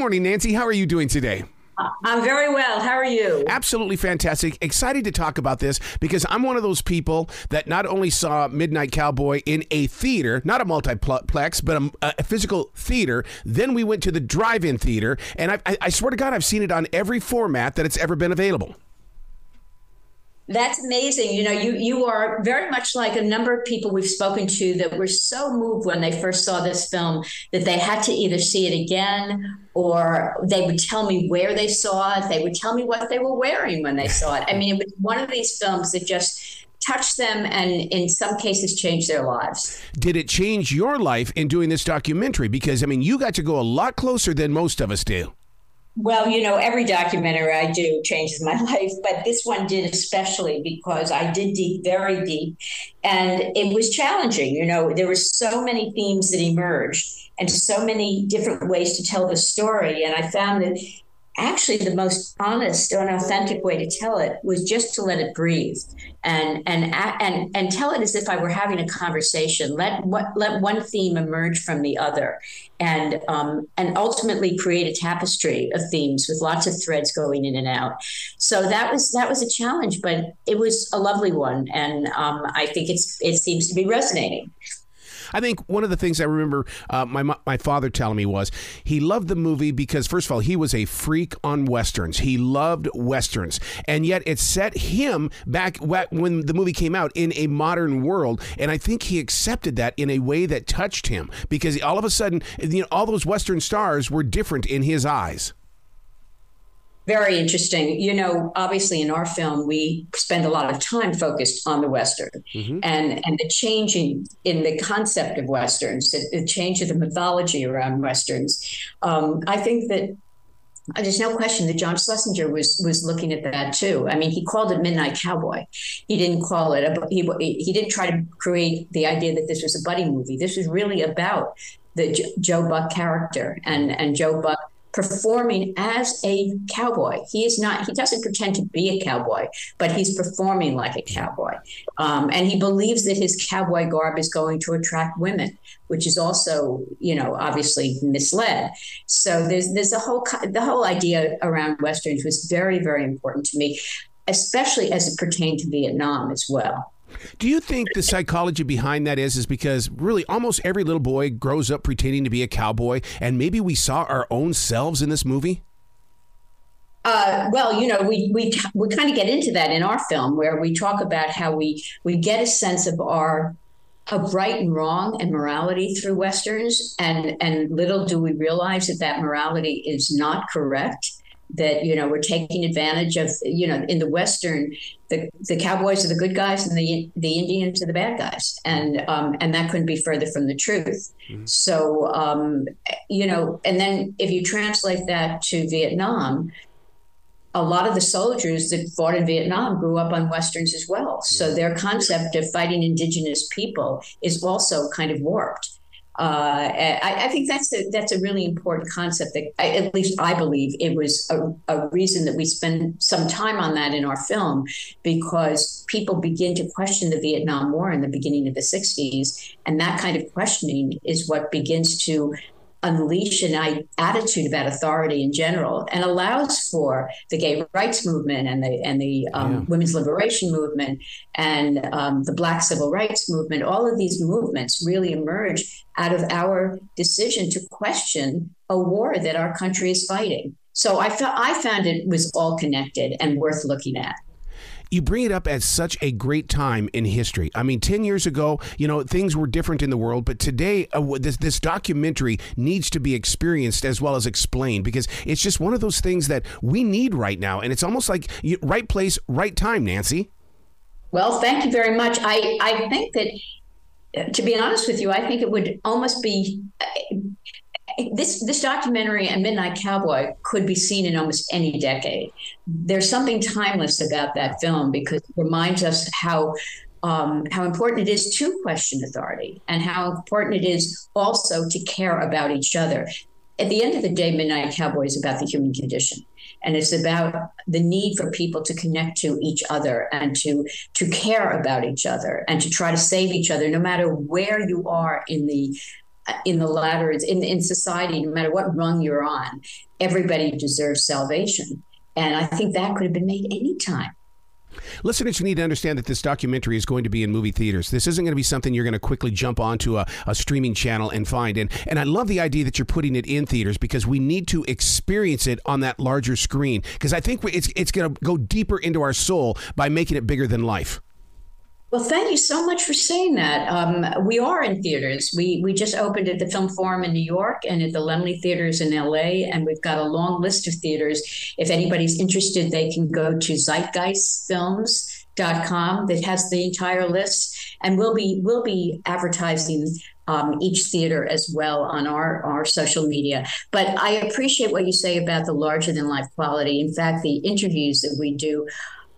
morning, Nancy. How are you doing today? I'm very well. How are you? Absolutely fantastic. Excited to talk about this because I'm one of those people that not only saw Midnight Cowboy in a theater, not a multiplex, but a, a physical theater. Then we went to the drive in theater, and I, I swear to God, I've seen it on every format that it's ever been available. That's amazing. You know, you you are very much like a number of people we've spoken to that were so moved when they first saw this film that they had to either see it again or they would tell me where they saw it. They would tell me what they were wearing when they saw it. I mean, it was one of these films that just touched them and in some cases changed their lives. Did it change your life in doing this documentary? Because I mean, you got to go a lot closer than most of us do. Well, you know, every documentary I do changes my life, but this one did especially because I did deep, very deep, and it was challenging. You know, there were so many themes that emerged and so many different ways to tell the story. And I found that actually the most honest and authentic way to tell it was just to let it breathe and and and and tell it as if I were having a conversation. Let what let one theme emerge from the other, and um, and ultimately create a tapestry of themes with lots of threads going in and out. So that was that was a challenge, but it was a lovely one, and um, I think it's it seems to be resonating. I think one of the things I remember uh, my my father telling me was he loved the movie because first of all he was a freak on westerns. He loved westerns, and yet it set him back when the movie came out in a modern world, and I think he accepted that in a way that touched him because all of a sudden you know all those western stars were different in his eyes. Very interesting. You know, obviously in our film, we spend a lot of time focused on the Western mm-hmm. and, and the changing in the concept of Westerns, the, the change of the mythology around Westerns. Um, I think that uh, there's no question that John Schlesinger was was looking at that too. I mean, he called it Midnight Cowboy. He didn't call it a, he he didn't try to create the idea that this was a buddy movie. This was really about the Joe Buck character and and Joe Buck performing as a cowboy. He is not, he doesn't pretend to be a cowboy, but he's performing like a cowboy. Um, and he believes that his cowboy garb is going to attract women, which is also, you know, obviously misled. So there's, there's a whole, the whole idea around Westerns was very, very important to me, especially as it pertained to Vietnam as well. Do you think the psychology behind that is is because really almost every little boy grows up pretending to be a cowboy, and maybe we saw our own selves in this movie? Uh, well, you know, we we we kind of get into that in our film where we talk about how we we get a sense of our of right and wrong and morality through westerns, and and little do we realize that that morality is not correct that you know we're taking advantage of you know in the western the, the cowboys are the good guys and the the indians are the bad guys and um, and that couldn't be further from the truth mm-hmm. so um, you know and then if you translate that to vietnam a lot of the soldiers that fought in Vietnam grew up on westerns as well. So their concept of fighting indigenous people is also kind of warped. Uh, I, I, think that's a, that's a really important concept that I, at least I believe it was a, a, reason that we spend some time on that in our film because people begin to question the Vietnam War in the beginning of the 60s. And that kind of questioning is what begins to unleash an attitude about authority in general and allows for the gay rights movement and the and the um, yeah. women's liberation movement and um, the black civil rights movement. All of these movements really emerge out of our decision to question a war that our country is fighting. So I, felt I found it was all connected and worth looking at you bring it up at such a great time in history. I mean, 10 years ago, you know, things were different in the world, but today, uh, this, this documentary needs to be experienced as well as explained because it's just one of those things that we need right now. And it's almost like right place, right time, Nancy. Well, thank you very much. I, I think that, uh, to be honest with you, I think it would almost be this this documentary and Midnight Cowboy could be seen in almost any decade. There's something timeless about that film because it reminds us how um, how important it is to question authority and how important it is also to care about each other. At the end of the day, Midnight Cowboy is about the human condition. And it's about the need for people to connect to each other and to to care about each other and to try to save each other, no matter where you are in the in the ladder in in society, no matter what rung you're on, everybody deserves salvation. And I think that could have been made anytime. Listeners, you need to understand that this documentary is going to be in movie theaters. This isn't going to be something you're going to quickly jump onto a, a streaming channel and find. And, and I love the idea that you're putting it in theaters because we need to experience it on that larger screen because I think it's, it's going to go deeper into our soul by making it bigger than life. Well, thank you so much for saying that. Um, we are in theaters. We we just opened at the Film Forum in New York and at the Laemmle Theaters in LA, and we've got a long list of theaters. If anybody's interested, they can go to zeitgeistfilms.com that has the entire list, and we'll be we'll be advertising um, each theater as well on our, our social media. But I appreciate what you say about the larger than life quality. In fact, the interviews that we do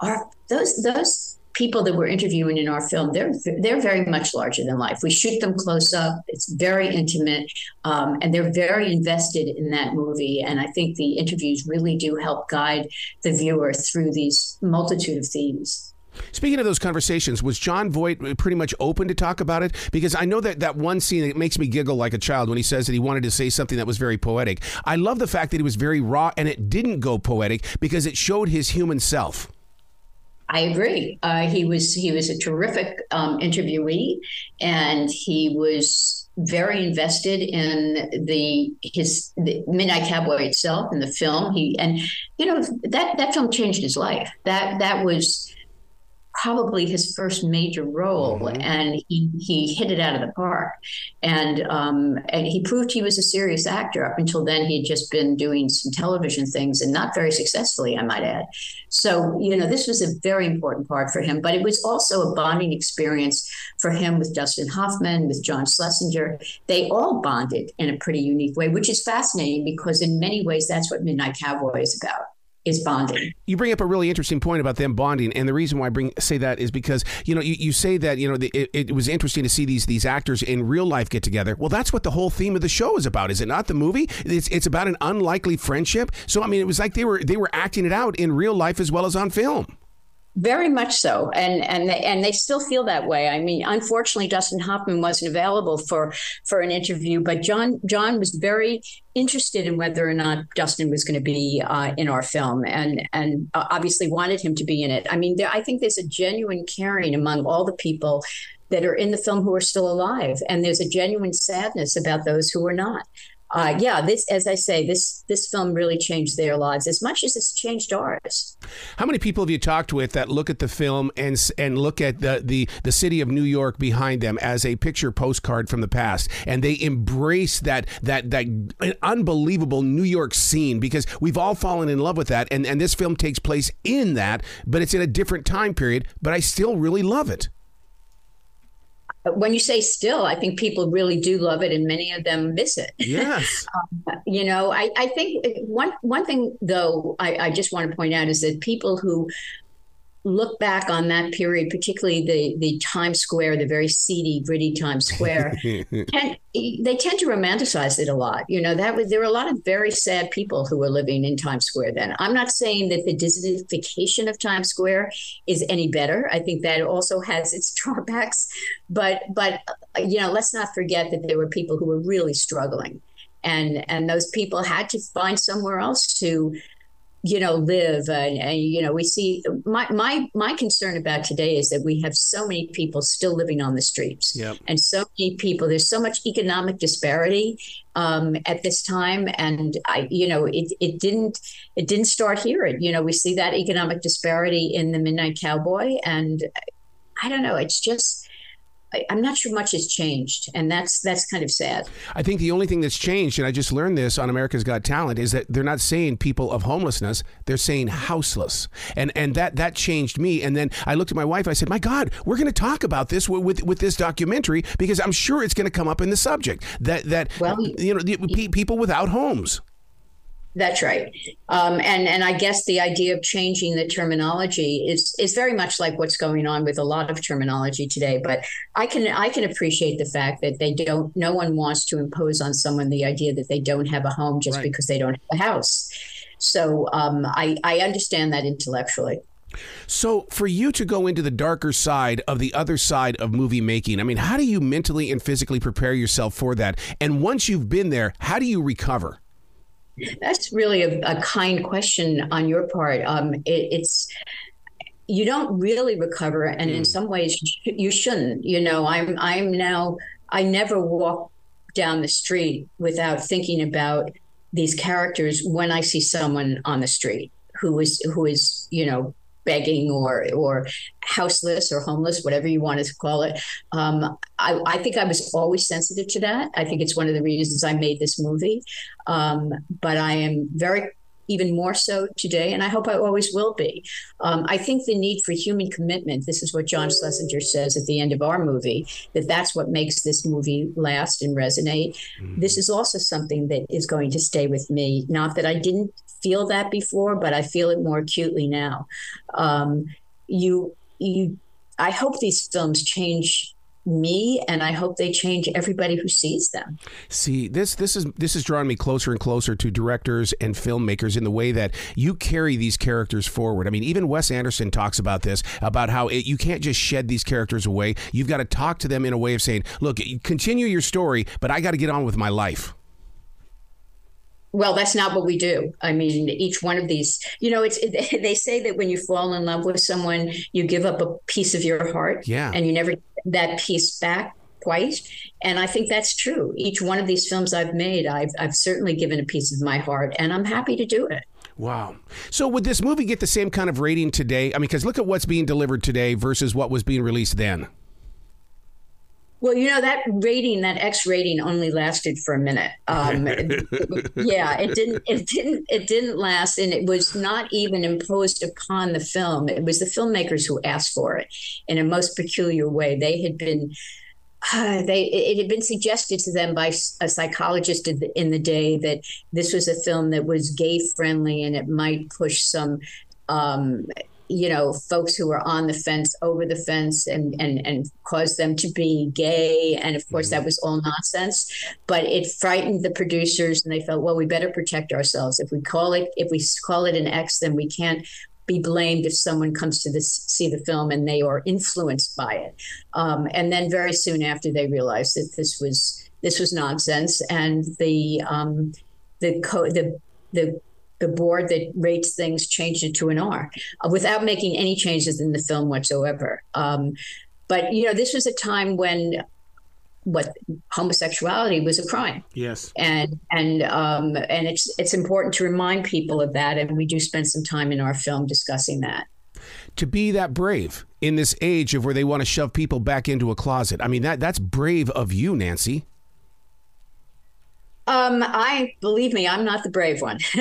are those those people that we're interviewing in our film, they're they're very much larger than life. We shoot them close up. It's very intimate, um, and they're very invested in that movie. And I think the interviews really do help guide the viewer through these multitude of themes. Speaking of those conversations, was Jon Voight pretty much open to talk about it? Because I know that that one scene that makes me giggle like a child when he says that he wanted to say something that was very poetic. I love the fact that he was very raw and it didn't go poetic because it showed his human self. I agree. Uh, he was he was a terrific um, interviewee, and he was very invested in the his the Midnight Cowboy itself and the film. He and you know that that film changed his life. That that was probably his first major role, mm-hmm. and he he hit it out of the park. And um, and he proved he was a serious actor. Up until then, he had just been doing some television things, and not very successfully, I might add. So you know, this was a very important part for him. But it was also a bonding experience for him with Dustin Hoffman, with John Schlesinger. They all bonded in a pretty unique way, which is fascinating because in many ways that's what Midnight Cowboy is about is bonding. You bring up a really interesting point about them bonding, and the reason why I bring say that is because you know you, you say that you know the, it, it, was interesting to see these these actors in real life get together. Well, that's what the whole theme of the show is about, is it not? The movie it's it's about an unlikely friendship. So I mean, it was like they were they were acting it out in real life as well as on film. Very much so, and and they, and they still feel that way. I mean, unfortunately, Dustin Hoffman wasn't available for for an interview, but John John was very interested in whether or not Dustin was going to be uh, in our film, and and obviously wanted him to be in it. I mean, there, I think there's a genuine caring among all the people that are in the film who are still alive, and there's a genuine sadness about those who are not uh, yeah, this, as I say, this this film really changed their lives as much as it's changed ours. How many people have you talked with that look at the film and and look at the the the city of New York behind them as a picture postcard from the past, and they embrace that that that unbelievable New York scene because we've all fallen in love with that, and and this film takes place in that, but it's in a different time period. But I still really love it when you say still, I think people really do love it, and many of them miss it. Yes. um, you know, I, I think one one thing though I, I just want to point out is that people who look back on that period, particularly the the Times Square, the very seedy, gritty Times Square, and they tend to romanticize it a lot. You know, that was there were a lot of very sad people who were living in Times Square then. I'm not saying that the Disneyfication of Times Square is any better. I think that also has its drawbacks, but but you know, let's not forget that there were people who were really struggling. And, and those people had to find somewhere else to you know live and, and, you know we see my my my concern about today is that we have so many people still living on the streets. Yep. and so many people there's so much economic disparity um, at this time. And i you know it, it didn't it didn't start here. You know we see that economic disparity in the midnight cowboy. And i don't know. It's just I'm not sure much has changed, and that's that's kind of sad. I think the only thing that's changed, and I just learned this on America's Got Talent, is that they're not saying people of homelessness; they're saying houseless, and and that that changed me. And then I looked at my wife. I said, "My God, we're going to talk about this with, with, with this documentary because I'm sure it's going to come up in the subject that that well, you know the, people without homes." That's right, um, and and I guess the idea of changing the terminology is is very much like what's going on with a lot of terminology today. But I can I can appreciate the fact that they don't. No one wants to impose on someone the idea that they don't have a home just right. because they don't have a house. So um, I I understand that intellectually. So, for you to go into the darker side of the other side of movie making, I mean, how do you mentally and physically prepare yourself for that? And once you've been there, how do you recover? That's really a, a kind question on your part. Um, it, it's you don't really recover, and mm. in some ways you shouldn't. You know, I'm I'm now I never walk down the street without thinking about these characters when I see someone on the street who is who is you know begging or or houseless or homeless, whatever you want to call it. Um, I, I, think I was always sensitive to that. I think it's one of the reasons I made this movie. Um, but I am very even more so today, and I hope I always will be. Um, I think the need for human commitment. This is what John Schlesinger says at the end of our movie. That that's what makes this movie last and resonate. Mm-hmm. This is also something that is going to stay with me. Not that I didn't feel that before, but I feel it more acutely now. Um, you, you, I hope these films change me and I hope they change everybody who sees them. See, this this is this is drawing me closer and closer to directors and filmmakers in the way that you carry these characters forward. I mean, even Wes Anderson talks about this about how it, you can't just shed these characters away. You've got to talk to them in a way of saying, "Look, continue your story, but I got to get on with my life." well that's not what we do i mean each one of these you know it's it, they say that when you fall in love with someone you give up a piece of your heart yeah and you never that piece back quite and i think that's true each one of these films i've made i've, I've certainly given a piece of my heart and i'm happy to do it Wow. So would this movie get the same kind of rating today? I mean, because look at what's being delivered today versus what was being released then. Well, you know that rating, that X rating, only lasted for a minute. Um, yeah, it didn't. It didn't. It didn't last, and it was not even imposed upon the film. It was the filmmakers who asked for it in a most peculiar way. They had been. Uh, they it had been suggested to them by a psychologist in the day that this was a film that was gay friendly and it might push some um, you know, folks who were on the fence over the fence and and and caused them to be gay. And of course, mm-hmm. that was all nonsense. But it frightened the producers, and they felt, well, we better protect ourselves. If we call it if we call it an X, then we can't be blamed if someone comes to this, see the film and they are influenced by it. Um, and then very soon after, they realized that this was this was nonsense, and the um, the co- the the the board that rates things changed it to an R uh, without making any changes in the film whatsoever. Um, but you know, this was a time when what homosexuality was a crime. Yes. And and um, and it's it's important to remind people of that, and we do spend some time in our film discussing that. To be that brave in this age of where they want to shove people back into a closet. I mean that that's brave of you, Nancy. Um, I believe me, I'm not the brave one.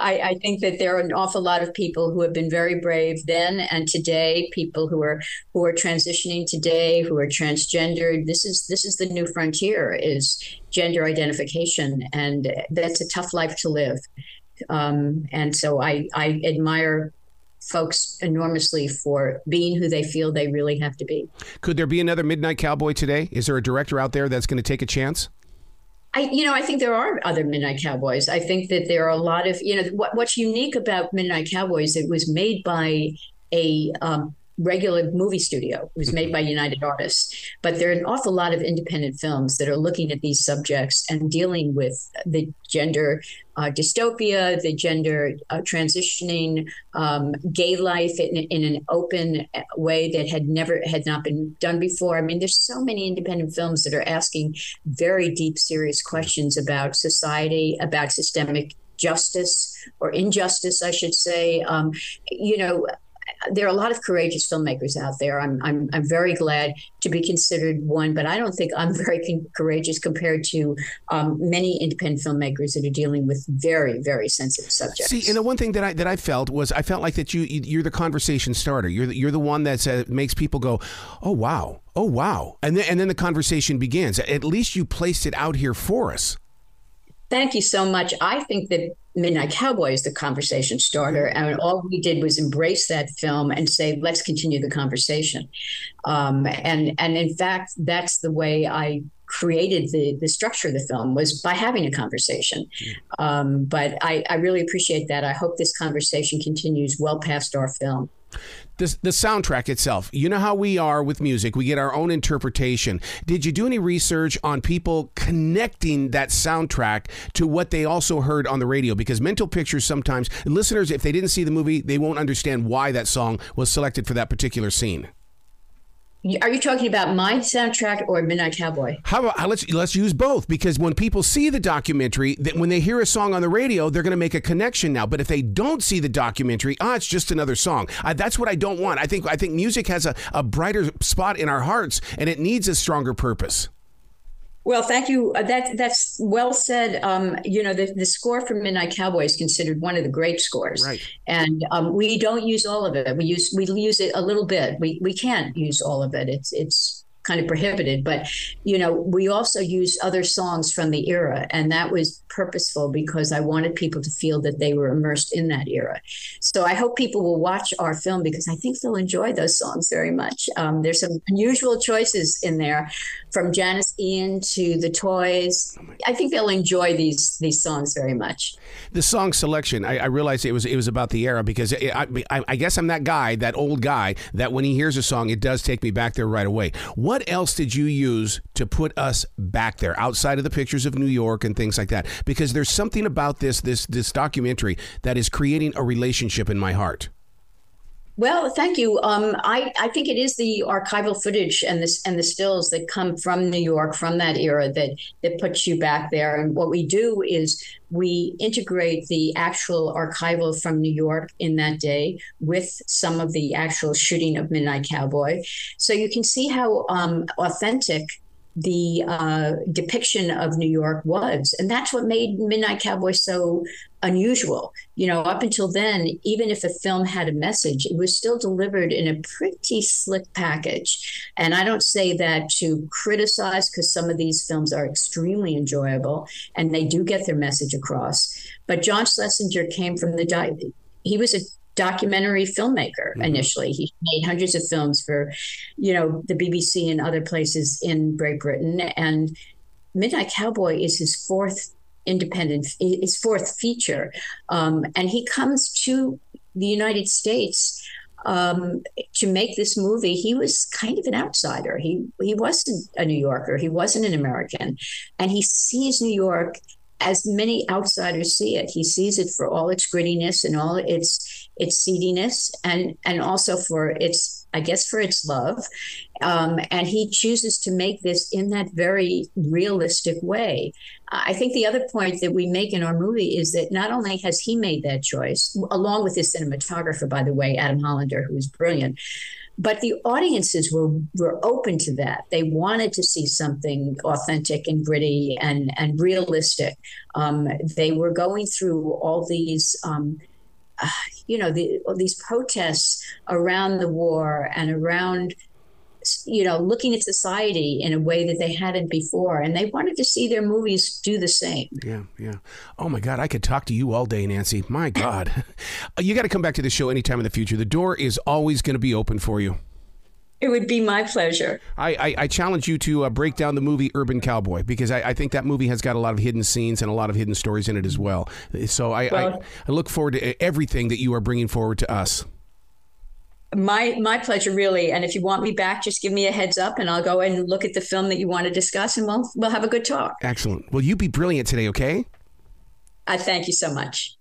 I, I, think that there are an awful lot of people who have been very brave then and today. People who are who are transitioning today, who are transgendered. This is this is the new frontier: is gender identification, and that's a tough life to live. Um, and so I I admire folks enormously for being who they feel they really have to be. Could there be another Midnight Cowboy today? Is there a director out there that's going to take a chance? I, you know, I think there are other Midnight Cowboys. I think that there are a lot of, you know, what, what's unique about Midnight Cowboys, it was made by a um, regular movie studio. It was made mm-hmm. by United Artists, but there are an awful lot of independent films that are looking at these subjects and dealing with the gender uh, dystopia, the gender uh, transitioning, um, gay life in, in, an open way that had never had not been done before. I mean, there's so many independent films that are asking very deep, serious questions about society, about systemic justice or injustice, I should say. Um, you know, there are a lot of courageous filmmakers out there. I'm, I'm, I'm very glad to be considered one, but I don't think I'm very con- courageous compared to um, many independent filmmakers that are dealing with very, very sensitive subjects. See, and the one thing that I that I felt was I felt like that you you're the conversation starter. You're the, you're the one that uh, makes people go, oh wow, oh wow, and then and then the conversation begins. At least you placed it out here for us. Thank you so much. I think that Midnight Cowboy is the conversation starter. And all we did was embrace that film and say, let's continue the conversation. Um, and, and in fact, that's the way I created the, the structure of the film was by having a conversation. Um, but I, I really appreciate that. I hope this conversation continues well past our film. The, the soundtrack itself. You know how we are with music. We get our own interpretation. Did you do any research on people connecting that soundtrack to what they also heard on the radio? Because mental pictures sometimes listeners if they didn't see the movie they won't understand why that song was selected for that particular scene are you talking about my soundtrack or Midnight Cowboy? How about let's let's use both because when people see the documentary, that when they hear a song on the radio, they're going to make a connection now. But if they don't see the documentary, ah, it's just another song. I, that's what I don't want. I think I think music has a, a brighter spot in our hearts, and it needs a stronger purpose. Well, thank you. Uh, that that's well said. Um, you know, the, the score for Midnight Cowboy is considered one of the great scores, right? And um, we don't use all of it. We use we use it a little bit. We we can't use all of it. It's it's kind of prohibited. But you know, we also used other songs from the era, and that was purposeful because I wanted people to feel that they were immersed in that era. So I hope people will watch our film because I think they'll enjoy those songs very much. Um, there's some unusual choices in there, from Janis Ian to the Toys. I think they'll enjoy these these songs very much. The song selection, I, I realized it was it was about the era because it, I, I, I guess I'm that guy, that old guy, that when he hears a song, it does take me back there right away. What else did you use to put us back there, outside of the pictures of New York and things like that? Because there's something about this this this documentary that is creating a relationship in my heart. Well, thank you. Um, I, I think it is the archival footage and this and the stills that come from New York from that era that that puts you back there. And what we do is we integrate the actual archival from New York in that day with some of the actual shooting of Midnight Cowboy, so you can see how um, authentic the uh, depiction of New York was. And that's what made Midnight Cowboy so unusual. You know, up until then, even if a film had a message, it was still delivered in a pretty slick package. And I don't say that to criticize because some of these films are extremely enjoyable and they do get their message across. But John Schlesinger came from the he was a documentary filmmaker mm-hmm. initially. He made hundreds of films for, you know, the BBC and other places in Great Britain. And Midnight Cowboy is his fourth independent, his fourth feature. Um, and he comes to the United States um, to make this movie. He was kind of an outsider. He he wasn't a New Yorker. He wasn't an American, and he sees New York as many outsiders see it. He sees it for all its grittiness and all its its seediness, and and also for its, I guess, for its love. Um, and he chooses to make this in that very realistic way. I think the other point that we make in our movie is that not only has he made that choice, along with his cinematographer, by the way, Adam Holender, who is brilliant, but the audiences were were open to that. They wanted to see something authentic and gritty and and realistic. Um, they were going through all these. Um, uh, you know the, these protests around the war and around you know, looking at society in a way that they hadn't before. And they wanted to see their movies do the same. Yeah, yeah. Oh my God, I could talk to you all day, Nancy. My God. you got to come back to the show anytime in the future. The door is always going to be open for you. It would be my pleasure. I, I, I challenge you to uh, break down the movie Urban Cowboy because I, I, think that movie has got a lot of hidden scenes and a lot of hidden stories in it as well. So I, well, I, I look forward to everything that you are bringing forward to us my my pleasure really. And if you want me back just give me a heads up and i'll go and look at the film that you want to discuss and we'll we'll have a good talk. Excellent. Well you be brilliant today okay? I thank you so much